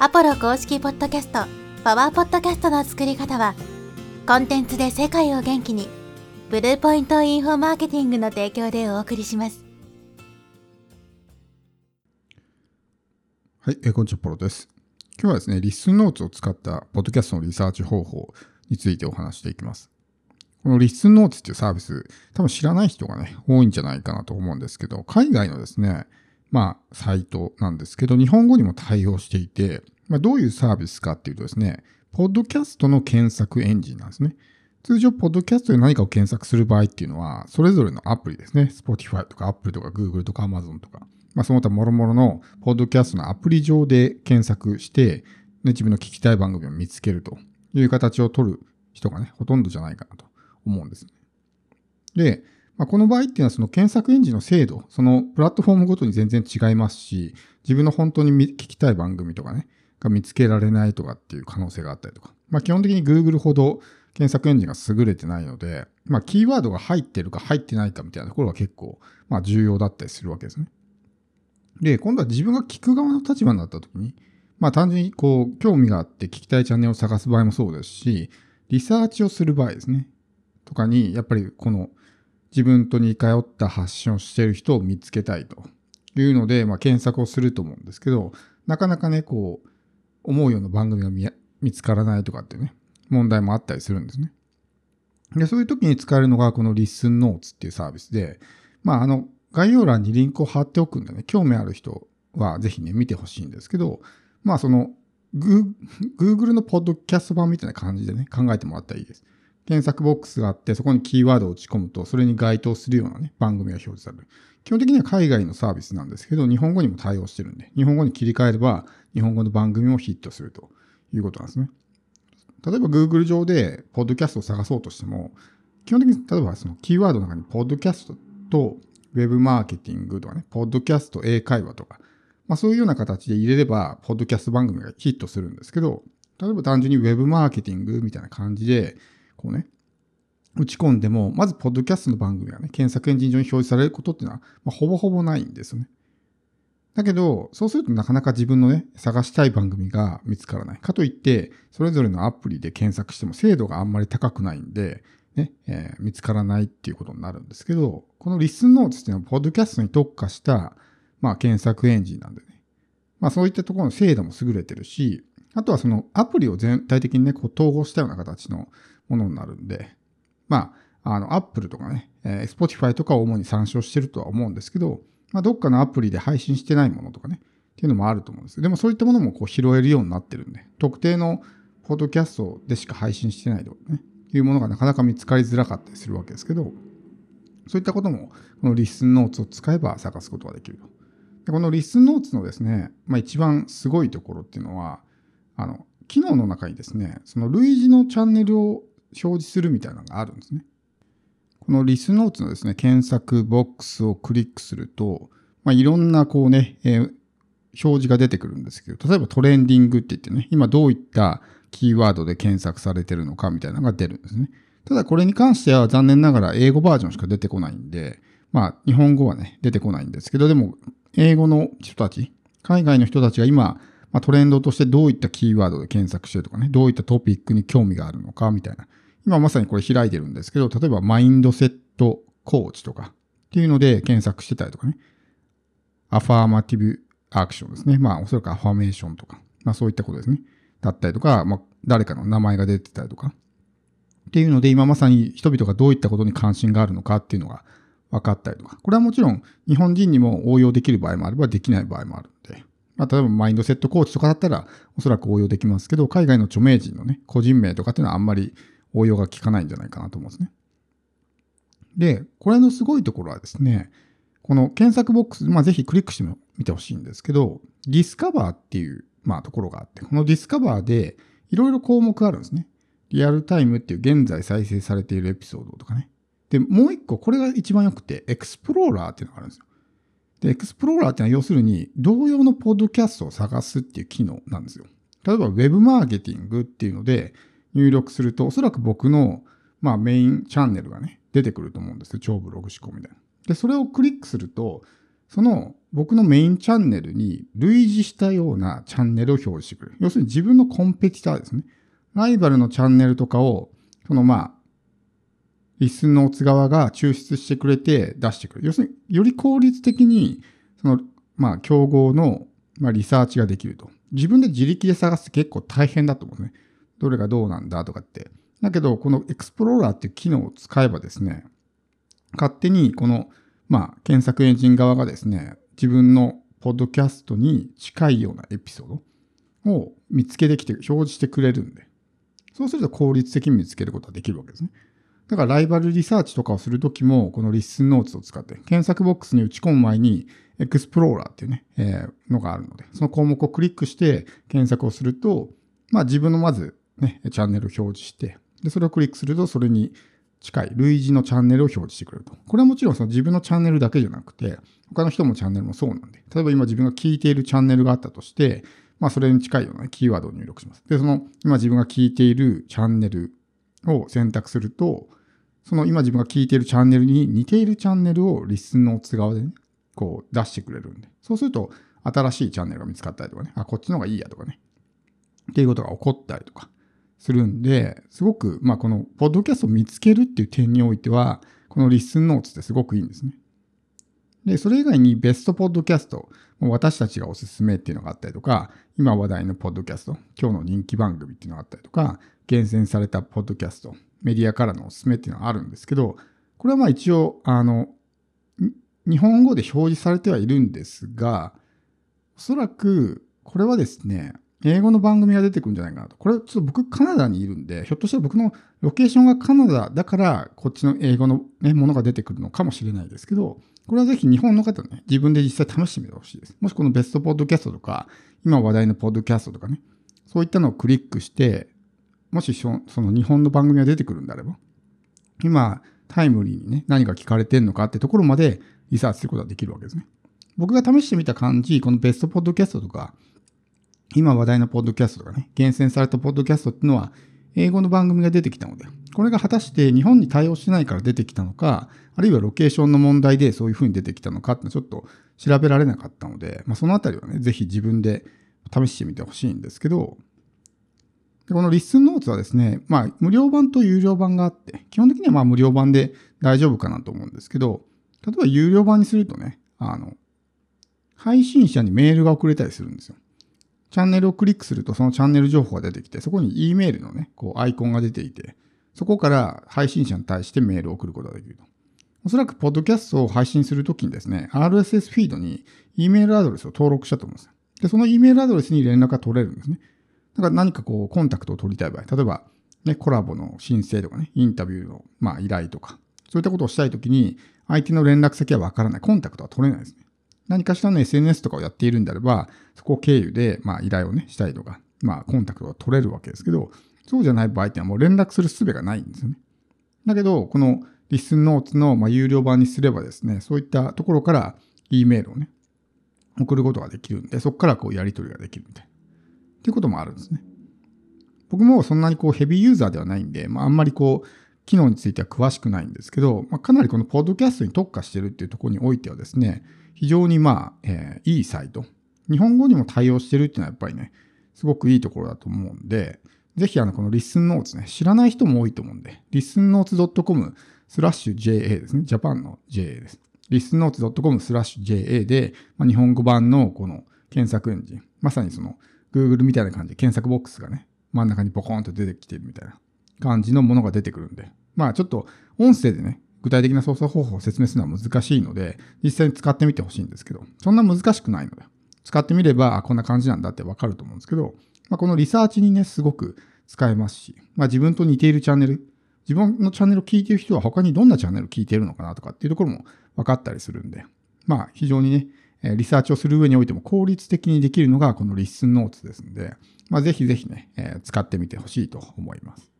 アポロ公式ポッドキャスト、パワーポッドキャストの作り方は、コンテンツで世界を元気に、ブルーポイントインフォマーケティングの提供でお送りします。はい、え、こんにちは、ポロです。今日はですね、リスンノーツを使ったポッドキャストのリサーチ方法についてお話していきます。このリスンノーツっていうサービス、多分知らない人がね、多いんじゃないかなと思うんですけど、海外のですね、まあ、サイトなんですけど、日本語にも対応していて、まあ、どういうサービスかっていうとですね、ポッドキャストの検索エンジンなんですね。通常、ポッドキャストで何かを検索する場合っていうのは、それぞれのアプリですね。Spotify とか Apple とか Google とか Amazon とか、まあ、その他諸々のポッドキャストのアプリ上で検索して、ね、自分の聞きたい番組を見つけるという形を取る人がね、ほとんどじゃないかなと思うんですね。で、まあ、この場合っていうのはその検索エンジンの精度、そのプラットフォームごとに全然違いますし、自分の本当に聞きたい番組とかね、が見つけられないとかっていう可能性があったりとか。まあ、基本的に Google ほど検索エンジンが優れてないので、まあ、キーワードが入ってるか入ってないかみたいなところが結構、まあ、重要だったりするわけですね。で、今度は自分が聞く側の立場になった時に、まあ単純にこう、興味があって聞きたいチャンネルを探す場合もそうですし、リサーチをする場合ですね。とかに、やっぱりこの自分と似通った発信をしている人を見つけたいというので、まあ、検索をすると思うんですけど、なかなかね、こう、思うような番組が見つからないとかってね、問題もあったりするんですね。で、そういう時に使えるのがこの Listen Notes っていうサービスで、まあ、あの、概要欄にリンクを貼っておくんでね、興味ある人はぜひね、見てほしいんですけど、まあ、その、Google のポッドキャスト版みたいな感じでね、考えてもらったらいいです。検索ボックスがあって、そこにキーワードを打ち込むと、それに該当するようなね、番組が表示される。基本的には海外のサービスなんですけど、日本語にも対応してるんで、日本語に切り替えれば、日本語の番組もヒットするということなんですね。例えば Google 上で、ポッドキャストを探そうとしても、基本的に、例えばそのキーワードの中に、ポッドキャストと、ウェブマーケティングとかね、ポッドキャスト英会話とか、まあそういうような形で入れれば、ポッドキャスト番組がヒットするんですけど、例えば単純にウェブマーケティングみたいな感じで、こうね、打ち込んでも、まず、ポッドキャストの番組がね、検索エンジン上に表示されることっていうのは、まあ、ほぼほぼないんですよね。だけど、そうするとなかなか自分のね、探したい番組が見つからない。かといって、それぞれのアプリで検索しても精度があんまり高くないんで、ね、えー、見つからないっていうことになるんですけど、このリスンノーツっていうのは、ポッドキャストに特化した、まあ、検索エンジンなんでね。まあ、そういったところの精度も優れてるし、あとはそのアプリを全体的にね、こう統合したような形のものになるんで、まあ、あの、Apple とかね、えー、Spotify とかを主に参照してるとは思うんですけど、まあ、どっかのアプリで配信してないものとかね、っていうのもあると思うんです。でもそういったものもこう拾えるようになってるんで、特定のポッドキャストでしか配信してないとかね、いうものがなかなか見つかりづらかったりするわけですけど、そういったことも、このリスンノーツを使えば探すことができると。でこのリスンノーツのですね、まあ、一番すごいところっていうのは、あの、機能の中にですね、その類似のチャンネルを表示するみたいなのがあるんですね。このリスノーツのですね、検索ボックスをクリックすると、まあ、いろんなこうね、えー、表示が出てくるんですけど、例えばトレンディングって言ってね、今どういったキーワードで検索されてるのかみたいなのが出るんですね。ただこれに関しては残念ながら英語バージョンしか出てこないんで、まあ日本語はね、出てこないんですけど、でも英語の人たち、海外の人たちが今、まあ、トレンドとしてどういったキーワードで検索してるとかね、どういったトピックに興味があるのかみたいな、今まさにこれ開いてるんですけど、例えばマインドセットコーチとかっていうので検索してたりとかね。アファーマティブアクションですね。まあおそらくアファメーションとか、まあそういったことですね。だったりとか、まあ誰かの名前が出てたりとか。っていうので今まさに人々がどういったことに関心があるのかっていうのが分かったりとか。これはもちろん日本人にも応用できる場合もあればできない場合もあるんで。まあ例えばマインドセットコーチとかだったらおそらく応用できますけど、海外の著名人のね、個人名とかっていうのはあんまり応用が効かないんじゃないかなと思うんですね。で、これのすごいところはですね、この検索ボックス、まあ、ぜひクリックしてみてほしいんですけど、 Discover っていう、まあ、ところがあって、この Discover でいろいろ項目あるんですね。リアルタイムっていう現在再生されているエピソードとかね。で、もう一個、これが一番良くて、 Explorer っていうのがあるんですよ。で、 Explorer っていうのは要するに、同様のポッドキャストを探すっていう機能なんですよ。例えば、ウェブマーケティングっていうので、入力すると、おそらく僕の、まあ、メインチャンネルがね、出てくると思うんですよ。超ブログ思考みたいな。で、それをクリックすると、その僕のメインチャンネルに類似したようなチャンネルを表示してくれる。要するに自分のコンペティターですね。ライバルのチャンネルとかを、そのまあ、リスンノーツ側が抽出してくれて出してくる。要するに、より効率的に、その、まあ、競合の、まあ、リサーチができると。自分で自力で探すって結構大変だと思うね。どれがどうなんだとかって。だけど、この Explorer っていう機能を使えばですね、勝手にこの、まあ、検索エンジン側がですね、自分のポッドキャストに近いようなエピソードを見つけてきて表示してくれるんで、そうすると効率的に見つけることができるわけですね。だからライバルリサーチとかをするときも、この Listen Notes を使って、検索ボックスに打ち込む前に、 Explorer っていうね、えー、のがあるので、その項目をクリックして検索をすると、まあ自分のまずね、チャンネルを表示して、で、それをクリックすると、それに近い類似のチャンネルを表示してくれると。これはもちろんその自分のチャンネルだけじゃなくて、他の人もチャンネルもそうなんで、例えば今自分が聞いているチャンネルがあったとして、まあそれに近いようなキーワードを入力します。で、その今自分が聞いているチャンネルを選択すると、その今自分が聞いているチャンネルに似ているチャンネルをリスンのツ側でね、こう出してくれるんで。そうすると新しいチャンネルが見つかったりとかね、あ、こっちの方がいいやとかね。っていうことが起こったりとかするんで、すごく、まあこのポッドキャストを見つけるっていう点においては、このリッスンノーツってすごくいいんですね。で、それ以外にベストポッドキャスト、私たちがおすすめっていうのがあったりとか、今話題のポッドキャスト、今日の人気番組っていうのがあったりとか、厳選されたポッドキャスト、メディアからのおすすめっていうのがあるんですけど、これはまあ一応、あの、日本語で表示されてはいるんですが、おそらく、これはですね、英語の番組が出てくるんじゃないかなと。これ、ちょっと僕カナダにいるんで、ひょっとしたら僕のロケーションがカナダだから、こっちの英語の、ね、ものが出てくるのかもしれないですけど、これはぜひ日本の方ね、自分で実際試してみてほしいです。もしこのベストポッドキャストとか、今話題のポッドキャストとかね、そういったのをクリックして、もしその日本の番組が出てくるんであれば、今、タイムリーにね、何が聞かれてんのかってところまでリサーチすることができるわけですね。僕が試してみた感じ、このベストポッドキャストとか、今話題のポッドキャストとかね、厳選されたポッドキャストっていうのは、英語の番組が出てきたので、これが果たして日本に対応してないから出てきたのか、あるいはロケーションの問題でそういう風に出てきたのかってちょっと調べられなかったので、まあ、そのあたりはね、ぜひ自分で試してみてほしいんですけど、このリッスンノーツはですね、まあ、無料版と有料版があって、基本的にはまあ無料版で大丈夫かなと思うんですけど、例えば有料版にするとね、あの、配信者にメールが送れたりするんですよ。チャンネルをクリックするとそのチャンネル情報が出てきて、そこに E メールのね、こうアイコンが出ていて、そこから配信者に対してメールを送ることができると。おそらく、ポッドキャストを配信するときにですね、RSS フィードに E メールアドレスを登録したと思うんです。で、その E メールアドレスに連絡が取れるんですね。だから何かこう、コンタクトを取りたい場合、例えば、ね、コラボの申請とかね、インタビューの、まあ、依頼とか、そういったことをしたいときに、相手の連絡先はわからない。コンタクトは取れないですね。何かしらの SNS とかをやっているんであれば、そこ経由で、まあ、依頼をね、したりとか、まあ、コンタクトが取れるわけですけど、そうじゃない場合ってのはもう連絡する術がないんですよね。だけど、このリスンノーツの、まあ、有料版にすればですね、そういったところから E メールをね、送ることができるんで、そこからこうやり取りができるみたいな。っていうこともあるんですね。僕もそんなにこうヘビーユーザーではないんで、まあ、あんまりこう、機能については詳しくないんですけど、まあ、かなりこのポッドキャストに特化してるっていうところにおいてはですね、非常にまあ、えー、いいサイト。日本語にも対応してるっていうのはやっぱりね、すごくいいところだと思うんで、ぜひあの、この Listen Notes ね、知らない人も多いと思うんで、 Listen Notes .com スラッシュ JA ですね。ジャパンの JA です。 Listen Notes .com スラッシュ JA で、まあ、日本語版のこの検索エンジン、まさにその Google みたいな感じで検索ボックスがね、真ん中にボコーンと出てきてるみたいな感じのものが出てくるんで、まあちょっと音声でね、具体的な操作方法を説明するのは難しいので、実際に使ってみてほしいんですけど、そんな難しくないので、使ってみれば、こんな感じなんだってわかると思うんですけど、まあ、このリサーチにね、すごく使えますし、まあ、自分と似ているチャンネル、自分のチャンネルを聞いている人は他にどんなチャンネルを聞いているのかなとかっていうところも分かったりするんで、まあ非常にね、リサーチをする上においても効率的にできるのがこのリッスンノーツですので、まあぜひぜひね、使ってみてほしいと思います。